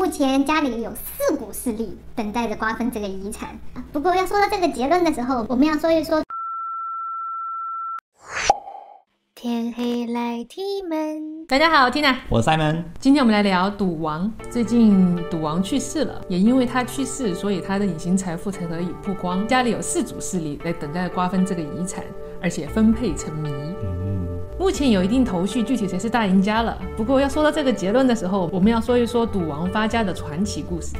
目前家里有四股势力等待着瓜分这个遗产。不过要说到这个结论的时候，我们要说一说。天黑来踢门。大家好，Tina，我是 Simon。今天我们来聊赌王。最近赌王去世了，也因为他去世，所以他的隐形财富才得以曝光。家里有四组势力在等待瓜分这个遗产，而且分配成谜。嗯，目前有一定头绪，具体谁是大赢家了。不过要说到这个结论的时候，我们要说一说赌王发家的传奇故事。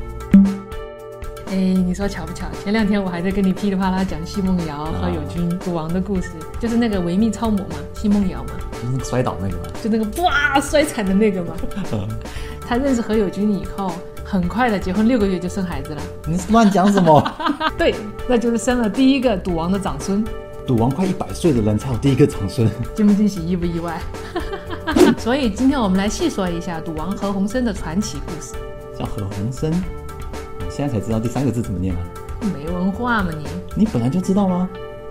哎，你说巧不巧？前两天我还在跟你噼里啪啦讲奚梦瑶、何友军赌王的故事，就是那个维密超模嘛，奚梦瑶嘛，就是那个摔倒那个吗？就那个哇摔惨的那个嘛。他认识何友军以后，很快的结婚六个月就生孩子了。你乱讲什么？对，那就是生了第一个赌王的长孙。赌王快一百岁的人才有第一个长孙，惊不惊喜，意不意外？所以今天我们来细说一下赌王何鸿燊的传奇故事。叫何鸿燊。现在才知道第三个字怎么念啊？没文化吗你？你本来就知道吗？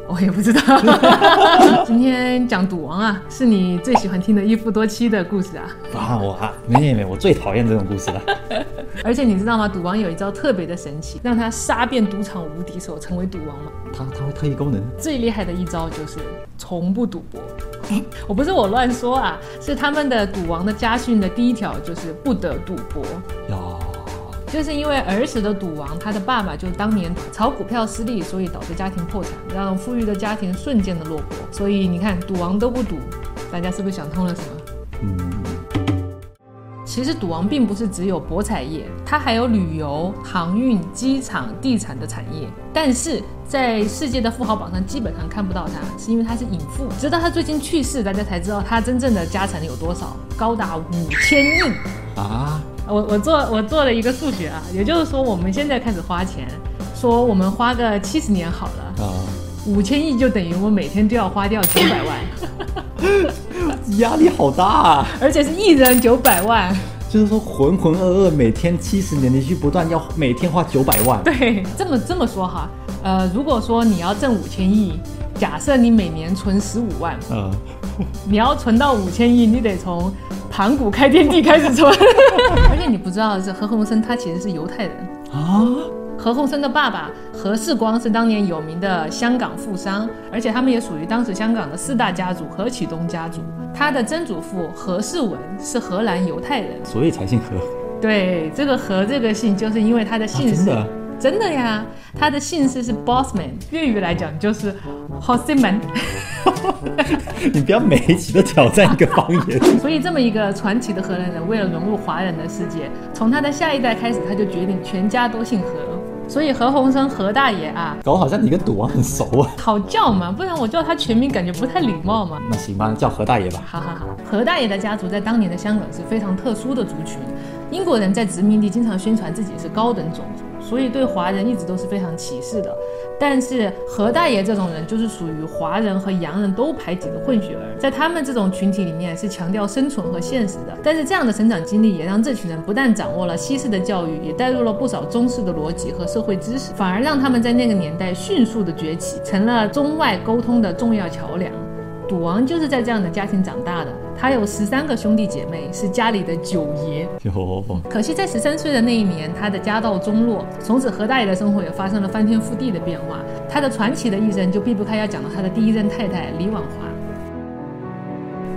我也不知道。今天讲赌王啊，是你最喜欢听的一夫多妻的故事啊？啊，我啊，没没，我最讨厌这种故事了。而且你知道吗？赌王有一招特别的神奇，让他杀遍赌场无敌手，成为赌王吗？他他会特异功能？最厉害的一招就是从不赌博。我不是我乱说啊，是他们的赌王的家训的第一条就是不得赌博。哟。就是因为儿时的赌王，他的爸爸就当年炒股票失利，所以导致家庭破产，让富裕的家庭瞬间的落魄。所以你看，赌王都不赌，大家是不是想通了什么？嗯。其实赌王并不是只有博彩业，它还有旅游、航运、机场、地产的产业。但是在世界的富豪榜上基本上看不到他，是因为他是隐富。直到他最近去世，大家才知道他真正的家产有多少，高达五千亿啊！我我做我做了一个数学啊，也就是说我们现在开始花钱，说我们花个七十年好了啊，五千亿就等于我每天都要花掉九百万，压力好大啊！而且是一人九百万，就是说浑浑噩噩每天七十年，你去不断要每天花九百万。对，这么这么说哈，呃，如果说你要挣五千亿，假设你每年存十五万，嗯，你要存到五千亿，你得从。盘古开天地开始存，而且你不知道的是，何鸿燊他其实是犹太人啊。何鸿燊的爸爸何世光是当年有名的香港富商，而且他们也属于当时香港的四大家族何启东家族。他的曾祖父何世文是荷兰犹太人，所以才姓何。对，这个何这个姓就是因为他的姓氏。真的呀，他的姓氏是 Bossman，粤语来讲就是 Hosman。你不要每一集都挑战一个方言。所以这么一个传奇的荷兰人，为了融入华人的世界，从他的下一代开始，他就决定全家都姓何。所以何鸿燊何大爷啊，搞好像你跟赌王很熟啊。好叫嘛，不然我叫他全名感觉不太礼貌嘛。那行吧，叫何大爷吧。好好好，何大爷的家族在当年的香港是非常特殊的族群。英国人在殖民地经常宣传自己是高等种族。所以对华人一直都是非常歧视的，但是何大爷这种人就是属于华人和洋人都排挤的混血儿，在他们这种群体里面是强调生存和现实的。但是这样的成长经历也让这群人不但掌握了西式的教育，也带入了不少中式的逻辑和社会知识，反而让他们在那个年代迅速的崛起，成了中外沟通的重要桥梁。赌王就是在这样的家庭长大的，他有十三个兄弟姐妹，是家里的九爷。可惜在十三岁的那一年，他的家道中落，从此何大爷的生活也发生了翻天覆地的变化。他的传奇的一生就避不开要讲到他的第一任太太李婉华。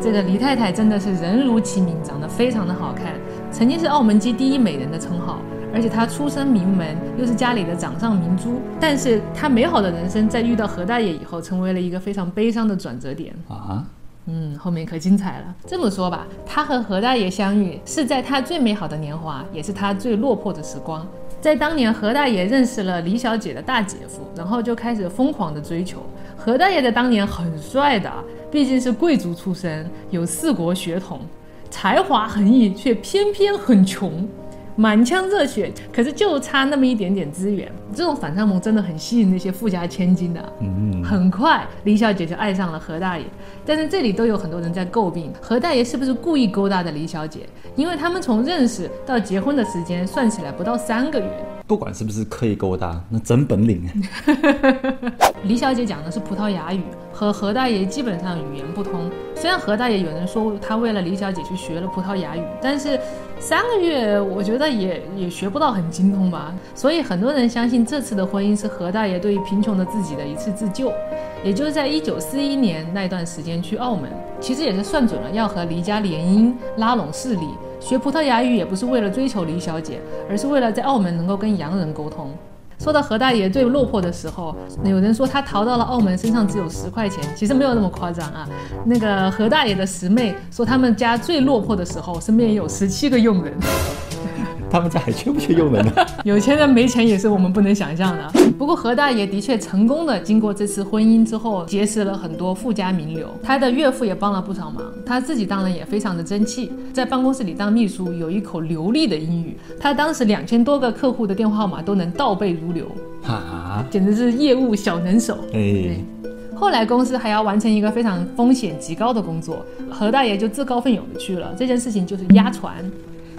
这个李太太真的是人如其名，长得非常的好看，曾经是澳门街第一美人的称号。而且她出身名门，又是家里的掌上明珠，但是她美好的人生在遇到何大爷以后，成为了一个非常悲伤的转折点啊。嗯，后面可精彩了。这么说吧，他和何大爷相遇是在他最美好的年华，也是他最落魄的时光。在当年，何大爷认识了李小姐的大姐夫，然后就开始疯狂的追求。何大爷在当年很帅的，毕竟是贵族出身，有四国血统，才华横溢，却偏偏很穷。满腔热血，可是就差那么一点点资源。这种反差萌真的很吸引那些富家千金的。嗯，很快李小姐就爱上了何大爷。但是这里都有很多人在诟病何大爷是不是故意勾搭的李小姐，因为他们从认识到结婚的时间算起来不到三个月。不管是不是刻意勾搭，那真本领。李小姐讲的是葡萄牙语，和何大爷基本上语言不通。虽然何大爷有人说他为了李小姐去学了葡萄牙语，但是三个月我觉得也也学不到很精通吧。所以很多人相信这次的婚姻是何大爷对于贫穷的自己的一次自救。也就是在一九四一年那段时间去澳门，其实也是算准了要和黎家联姻，拉拢势力。学葡萄牙语也不是为了追求李小姐，而是为了在澳门能够跟洋人沟通。说到何大爷最落魄的时候，有人说他逃到了澳门，身上只有十块钱，其实没有那么夸张啊。那个何大爷的十妹说，他们家最落魄的时候，身边有十七个佣人。他们家还缺不缺佣人呢？有钱人没钱也是我们不能想象的。不过何大爷的确成功的经过这次婚姻之后，结识了很多富家名流，他的岳父也帮了不少忙，他自己当然也非常的争气，在办公室里当秘书，有一口流利的英语，他当时两千多个客户的电话号码都能倒背如流，啊，简直是业务小能手。哎，后来公司还要完成一个非常风险极高的工作，何大爷就自告奋勇的去了。这件事情就是压船。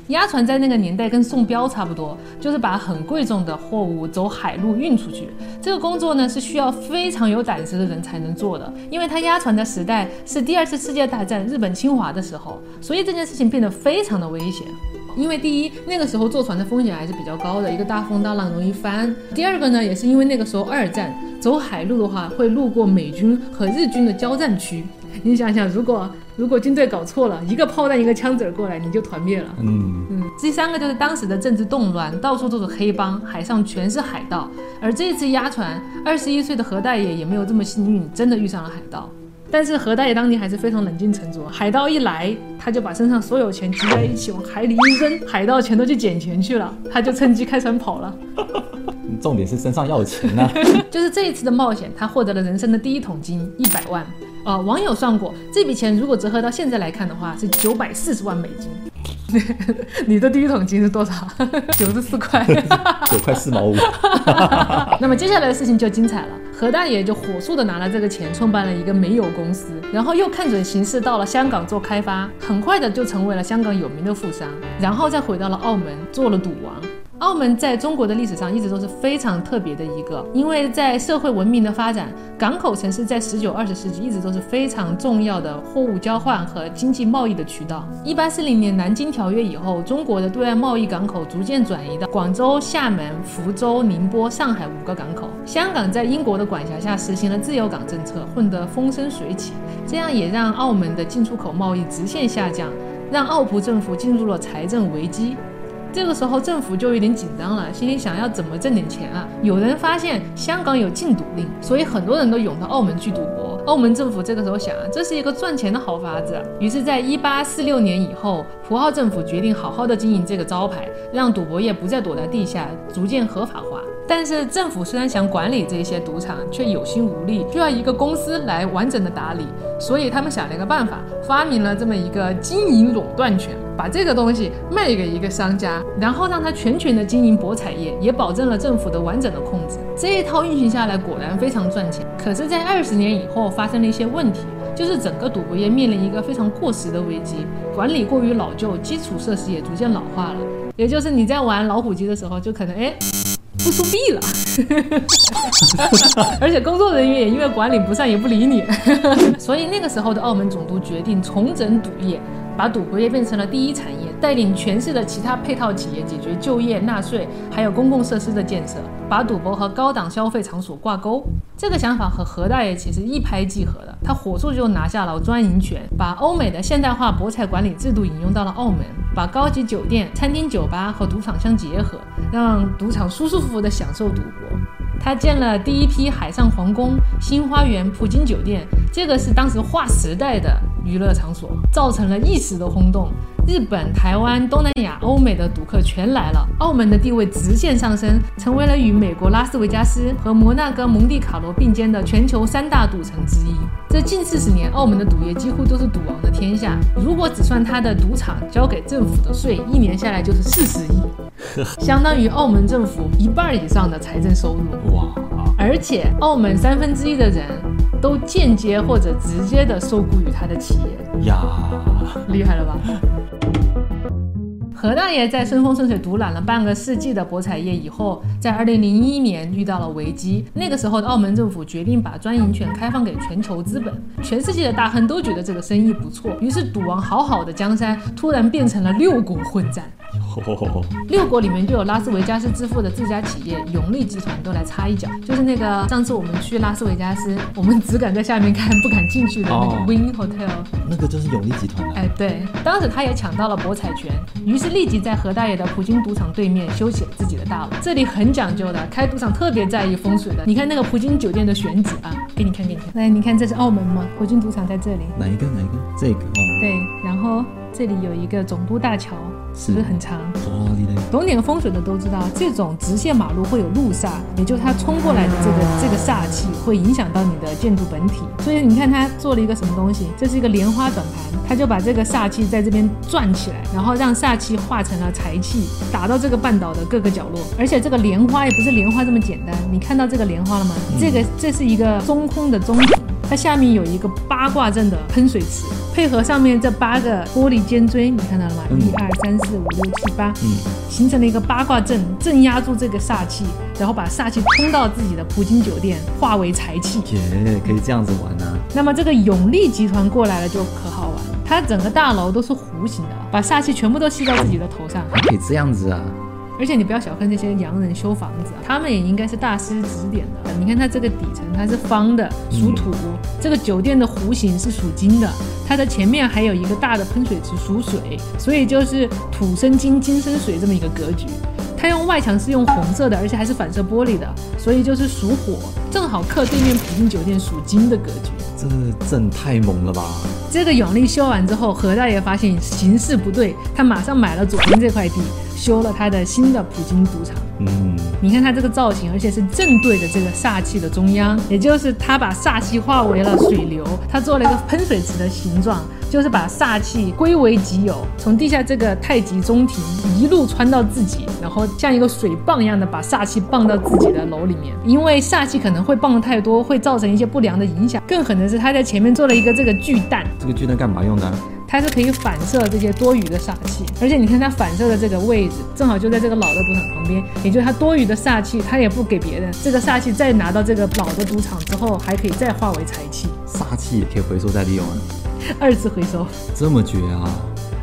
押船在那个年代跟送镖差不多，就是把很贵重的货物走海路运出去。这个工作呢是需要非常有胆识的人才能做的，因为他押船的时代是第二次世界大战日本侵华的时候，所以这件事情变得非常的危险。因为第一，那个时候坐船的风险还是比较高的，一个大风大浪容易翻；第二个呢，也是因为那个时候二战走海路的话，会路过美军和日军的交战区。你想想，如果如果军队搞错了，一个炮弹一个枪子儿过来，你就团灭了。嗯，嗯，第三个就是当时的政治动乱，到处都是黑帮，海上全是海盗。而这次押船，二十一岁的何大爷也没有这么幸运，真的遇上了海盗。但是何大爷当年还是非常冷静沉着，海盗一来，他就把身上所有钱集在一起往海里一扔，海盗全都去捡钱去了，他就趁机开船跑了。重点是身上要有钱啊。就是这一次的冒险，他获得了人生的第一桶金，一百万。呃，网友算过，这笔钱如果折合到现在来看的话，是九百四十万美金。你的第一桶金是多少？九十四块。九块四毛五。那么接下来的事情就精彩了，何大爷就火速的拿了这个钱，创办了一个煤油公司，然后又看准形势到了香港做开发，很快的就成为了香港有名的富商，然后再回到了澳门做了赌王。澳门在中国的历史上一直都是非常特别的一个，因为在社会文明的发展，港口城市在十九、二十世纪一直都是非常重要的货物交换和经济贸易的渠道。一八四零年南京条约以后，中国的对外贸易港口逐渐转移到广州、厦门、福州、宁波、上海五个港口。香港在英国的管辖下实行了自由港政策，混得风生水起，这样也让澳门的进出口贸易直线下降，让澳葡政府进入了财政危机。这个时候政府就有点紧张了，心里想要怎么挣点钱啊？有人发现香港有禁赌令，所以很多人都涌到澳门去赌博。澳门政府这个时候想啊，这是一个赚钱的好法子，于是，在一八四六年以后，葡澳政府决定好好的经营这个招牌，让赌博业不再躲在地下，逐渐合法化。但是政府虽然想管理这些赌场，却有心无力，需要一个公司来完整的打理，所以他们想了一个办法，发明了这么一个经营垄断权，把这个东西卖给一个商家，然后让他全权的经营博彩业，也保证了政府的完整的控制。这一套运行下来，果然非常赚钱。可是，在二十年以后发生了一些问题，就是整个赌博业面临一个非常过时的危机，管理过于老旧，基础设施也逐渐老化了。也就是你在玩老虎机的时候，就可能哎。不出币了，而且工作人员也因为管理不善也不理你，所以那个时候的澳门总督决定重整赌业，把赌博业变成了第一产业，带领全市的其他配套企业解决就业、纳税，还有公共设施的建设，把赌博和高档消费场所挂钩。这个想法和何大爷其实一拍即合的，他火速就拿下了专营权，把欧美的现代化博彩管理制度引用到了澳门，把高级酒店、餐厅、酒吧和赌场相结合，让赌场舒舒服服地享受赌博。他建了第一批海上皇宫、新花园、葡京酒店，这个是当时划时代的娱乐场所，造成了一时的轰动。日本、台湾、东南亚、欧美的赌客全来了，澳门的地位直线上升，成为了与美国拉斯维加斯和摩纳哥蒙地卡罗并肩的全球三大赌城之一。这近四十年，澳门的赌业几乎都是赌王的天下。如果只算他的赌场交给政府的税，一年下来就是四十亿，相当于澳门政府一半以上的财政收入。哇！而且澳门三分之一的人都间接或者直接的受雇于他的企业，呀，厉害了吧？何大爷在顺风顺水独揽了半个世纪的博彩业以后，在二零零一年遇到了危机。那个时候的澳门政府决定把专营权开放给全球资本，全世界的大亨都觉得这个生意不错，于是赌王好好的江山突然变成了六国混战。六国里面就有拉斯维加斯之父的自家企业永利集团都来插一脚，就是那个上次我们去拉斯维加斯，我们只敢在下面看，不敢进去的那个哦 Win Hotel。那个就是永利集团啊。哎，对，当时他也抢到了博彩权，于是立即在何大爷的葡京赌场对面修起了自己的大楼。这里很讲究的，开赌场特别在意风水的。你看那个葡京酒店的选址啊，给你看，给你看。来，你看这是 澳门吗？葡京赌场在这里。哪一个？哪一个？这个哦，对，然后这里有一个总督大桥，是不是很长？哦，懂点风水的都知道，这种直线马路会有路煞，也就是它冲过来的这个这个煞气会影响到你的建筑本体。所以你看它做了一个什么东西，这是一个莲花转盘，它就把这个煞气在这边转起来，然后让煞气化成了财气，打到这个半岛的各个角落。而且这个莲花也不是莲花这么简单，你看到这个莲花了吗？这个这是一个中空的中庭。它下面有一个八卦阵的喷水池，配合上面这八个玻璃尖锥，你看到了吗？嗯一二三四五六七八，嗯，形成了一个八卦阵，镇压住这个煞气，然后把煞气冲到自己的葡京酒店，化为财气。耶，可以这样子玩啊。那么这个永利集团过来了就可好玩了，它整个大楼都是弧形的，把煞气全部都吸到自己的头上。还可以这样子啊。而且你不要小看这些洋人修房子啊，他们也应该是大师指点的。你看它这个底层它是方的，属土；这个酒店的弧形是属金的，它的前面还有一个大的喷水池属水，所以就是土生金，金生水这么一个格局。它用外墙是用红色的，而且还是反射玻璃的，所以就是属火，正好克对面普京酒店属金的格局。这阵太猛了吧？这个永利修完之后，何大爷发现形势不对，他马上买了左边这块地，修了他的新的普京赌场。嗯，你看他这个造型，而且是正对着这个煞气的中央，也就是他把煞气化为了水流，他做了一个喷水池的形状，就是把煞气归为己有，从地下这个太极中庭一路穿到自己，然后像一个水泵一样的把煞气泵到自己的楼里面。因为煞气可能会泵的太多，会造成一些不良的影响。更狠的是，他在前面做了一个这个巨蛋，这个巨蛋干嘛用的啊？它是可以反射这些多余的煞气，而且你看它反射的这个位置，正好就在这个老的赌场旁边，也就是它多余的煞气，它也不给别人，这个煞气再拿到这个老的赌场之后，还可以再化为财气，煞气也可以回收再利用啊，二次回收。这么绝啊！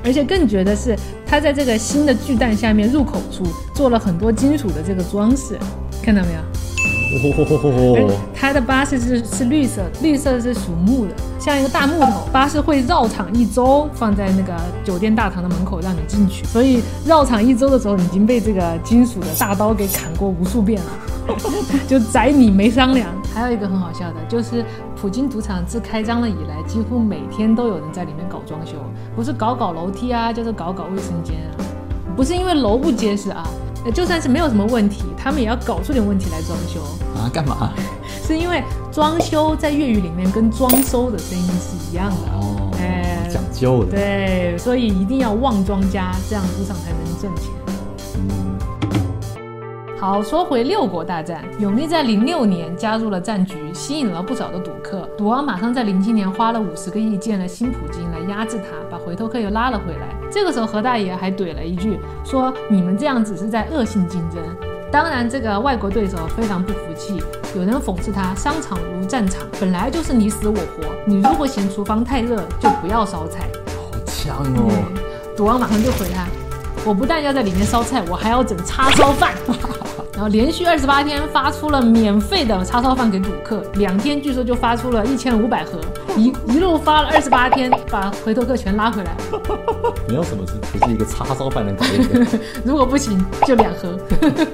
而且更绝的是，它在这个新的巨蛋下面入口处做了很多金属的这个装饰，看到没有？哦，它的巴士是是绿色的，绿色是属木的，像一个大木头。巴士会绕场一周，放在那个酒店大堂的门口让你进去。所以绕场一周的时候，已经被这个金属的大刀给砍过无数遍了，就宰你没商量。还有一个很好笑的，就是普京赌场自开张了以来，几乎每天都有人在里面搞装修，不是搞搞楼梯啊，就是搞搞卫生间啊。不是因为楼不结实啊，就算是没有什么问题，他们也要搞出点问题来装修。啊，干嘛？是因为装修在粤语里面跟装修的声音是一样的。哦，哎讲究的。对，所以一定要旺庄家，这样赌场才能挣钱。嗯，好，说回六国大战，永利在零六年加入了战局，吸引了不少的赌客。赌王马上在零七年花了五十个亿建了新普京来压制他，把回头客又拉了回来。这个时候何大爷还怼了一句，说你们这样只是在恶性竞争。当然，这个外国对手非常不服气，有人讽刺他：商场如战场，本来就是你死我活。你如果嫌厨房太热，就不要烧菜。好强哦！赌王马上就回他：我不但要在里面烧菜，我还要整叉烧饭。然后连续二十八天发出了免费的叉烧饭给赌客，两天据说就发出了一千五百盒，一一路发了二十八天，把回头客全拉回来了。没有什么是不是一个叉烧饭能搞定的。如果不行，就两盒。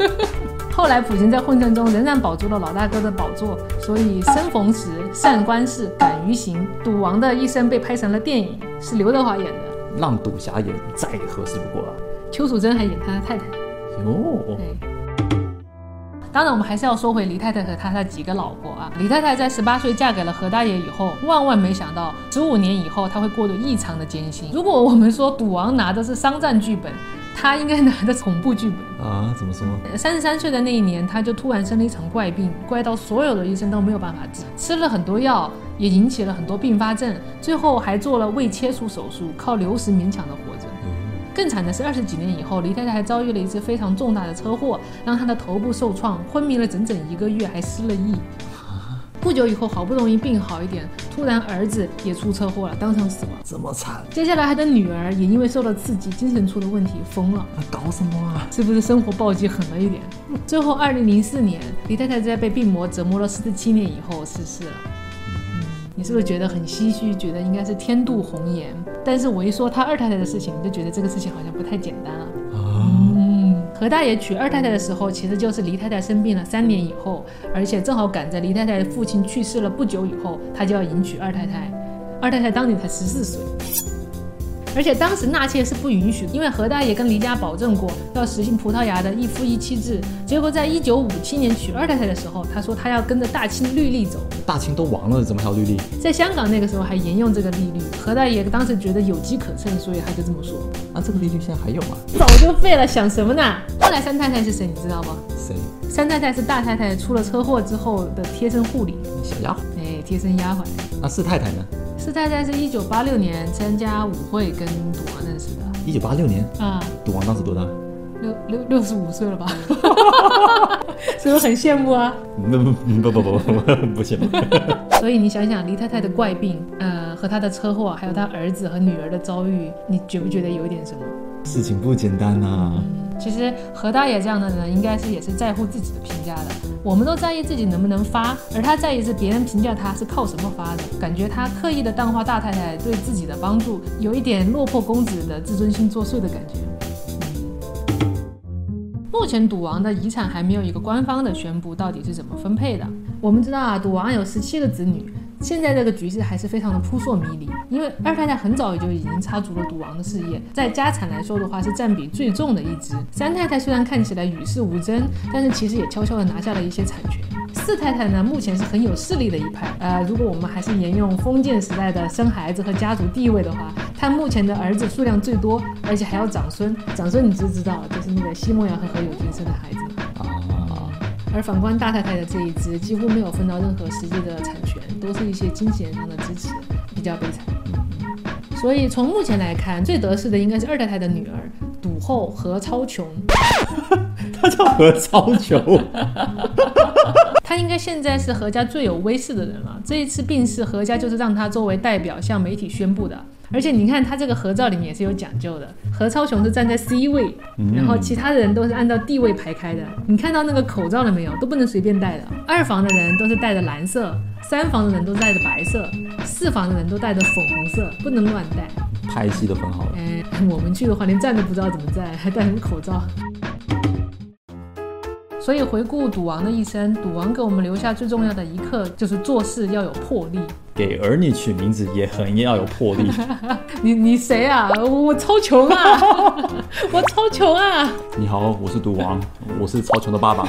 后来普京在混战中仍然保住了老大哥的宝座，所以生逢时、善观事、敢于行，赌王的一生被拍成了电影，是刘德华演的，让赌侠演再合适不过了。邱淑贞还演他的太太。哟，对。当然，我们还是要说回黎太太和她的几个老婆啊。李太太在十八岁嫁给了何大爷以后，万万没想到，十五年以后她会过得异常的艰辛。如果我们说赌王拿的是商战剧本，他应该拿的是恐怖剧本。啊，怎么说？三十三岁的那一年，他就突然生了一场怪病，怪到所有的医生都没有办法治，吃了很多药，也引起了很多并发症，最后还做了胃切除手术，靠流食勉强的活着。更惨的是，二十几年以后，李太太还遭遇了一次非常重大的车祸，让她的头部受创，昏迷了整整一个月，还失了忆。不久以后，好不容易病好一点，突然儿子也出车祸了，当场死亡。这么惨，接下来他的女儿也因为受到刺激，精神出了问题，疯了。那搞什么啊？是不是生活暴击狠了一点？最后，二零零四年，李太太在被病魔折磨了四十七年以后逝世了。嗯，你是不是觉得很唏嘘？觉得应该是天妒红颜？但是我一说他二太太的事情，你就觉得这个事情好像不太简单了。嗯，何大爷娶二太太的时候，其实就是黎太太生病了三年以后，而且正好赶在黎太太的父亲去世了不久以后，他就要迎娶二太太。二太太当年才十四岁，而且当时纳妾是不允许，因为何大爷跟黎家保证过要实行葡萄牙的一夫一妻制。结果在一九五七年娶二太太的时候，他说他要跟着大清律例走。大清都亡了，怎么还有律例？在香港那个时候还沿用这个律例，何大爷当时觉得有机可乘，所以他就这么说。啊，这个律例现在还有吗？早就废了，想什么呢？后来三太太是谁，你知道吗？谁？三太太是大太太出了车祸之后的贴身护理，小丫鬟。哎，贴身丫鬟。那四太太呢？四太太是一九八六年参加舞会跟赌王认识的。一九八六年啊，赌王当时多大？六六六十五岁了吧？是不是很羡慕啊？不不不不不不羡慕。所以你想想，黎太太的怪病，呃，和她的车祸，还有她儿子和女儿的遭遇，你觉不觉得有点什么？事情不简单呐。其实何大爷这样的人，应该是也是在乎自己的评价的。我们都在意自己能不能发，而他在意是别人评价他是靠什么发的。感觉他刻意的淡化大太太对自己的帮助，有一点落魄公子的自尊心作祟的感觉。目前赌王的遗产还没有一个官方的宣布到底是怎么分配的。我们知道啊，赌王有十七个子女。现在这个局势还是非常的扑朔迷离，因为二太太很早就已经插足了赌王的事业，在家产来说的话是占比最重的一支。三太太虽然看起来与世无争，但是其实也悄悄的拿下了一些产权。四太太呢，目前是很有势力的一派。呃，如果我们还是沿用封建时代的生孩子和家族地位的话，她目前的儿子数量最多，而且还要长孙。长孙你知不知道？就是那个奚梦瑶和何猷君生的孩子。而反观大太太的这一支，几乎没有分到任何实际的产权，都是一些经纪人上的支持，比较悲惨。所以从目前来看，最得势的应该是二太太的女儿赌后何超琼。她叫何超琼。他应该现在是何家最有威势的人了。这一次病逝，何家就是让他作为代表向媒体宣布的。而且你看他这个合照里面也是有讲究的，何超琼是站在 C 位，然后其他的人都是按照地位排开的。你看到那个口罩了没有？都不能随便戴的。二房的人都是戴的蓝色，三房的人都戴的白色，四房的人都戴的粉红色，不能乱戴。拍戏都很好了。哎，我们去的话连站都不知道怎么站，还戴什么口罩？所以回顾赌王的一生，赌王给我们留下最重要的一课就是做事要有魄力。给儿女取名字也很要有魄力。你你谁啊？我超穷啊！我超穷啊！你好，我是赌王，我是超穷的爸爸。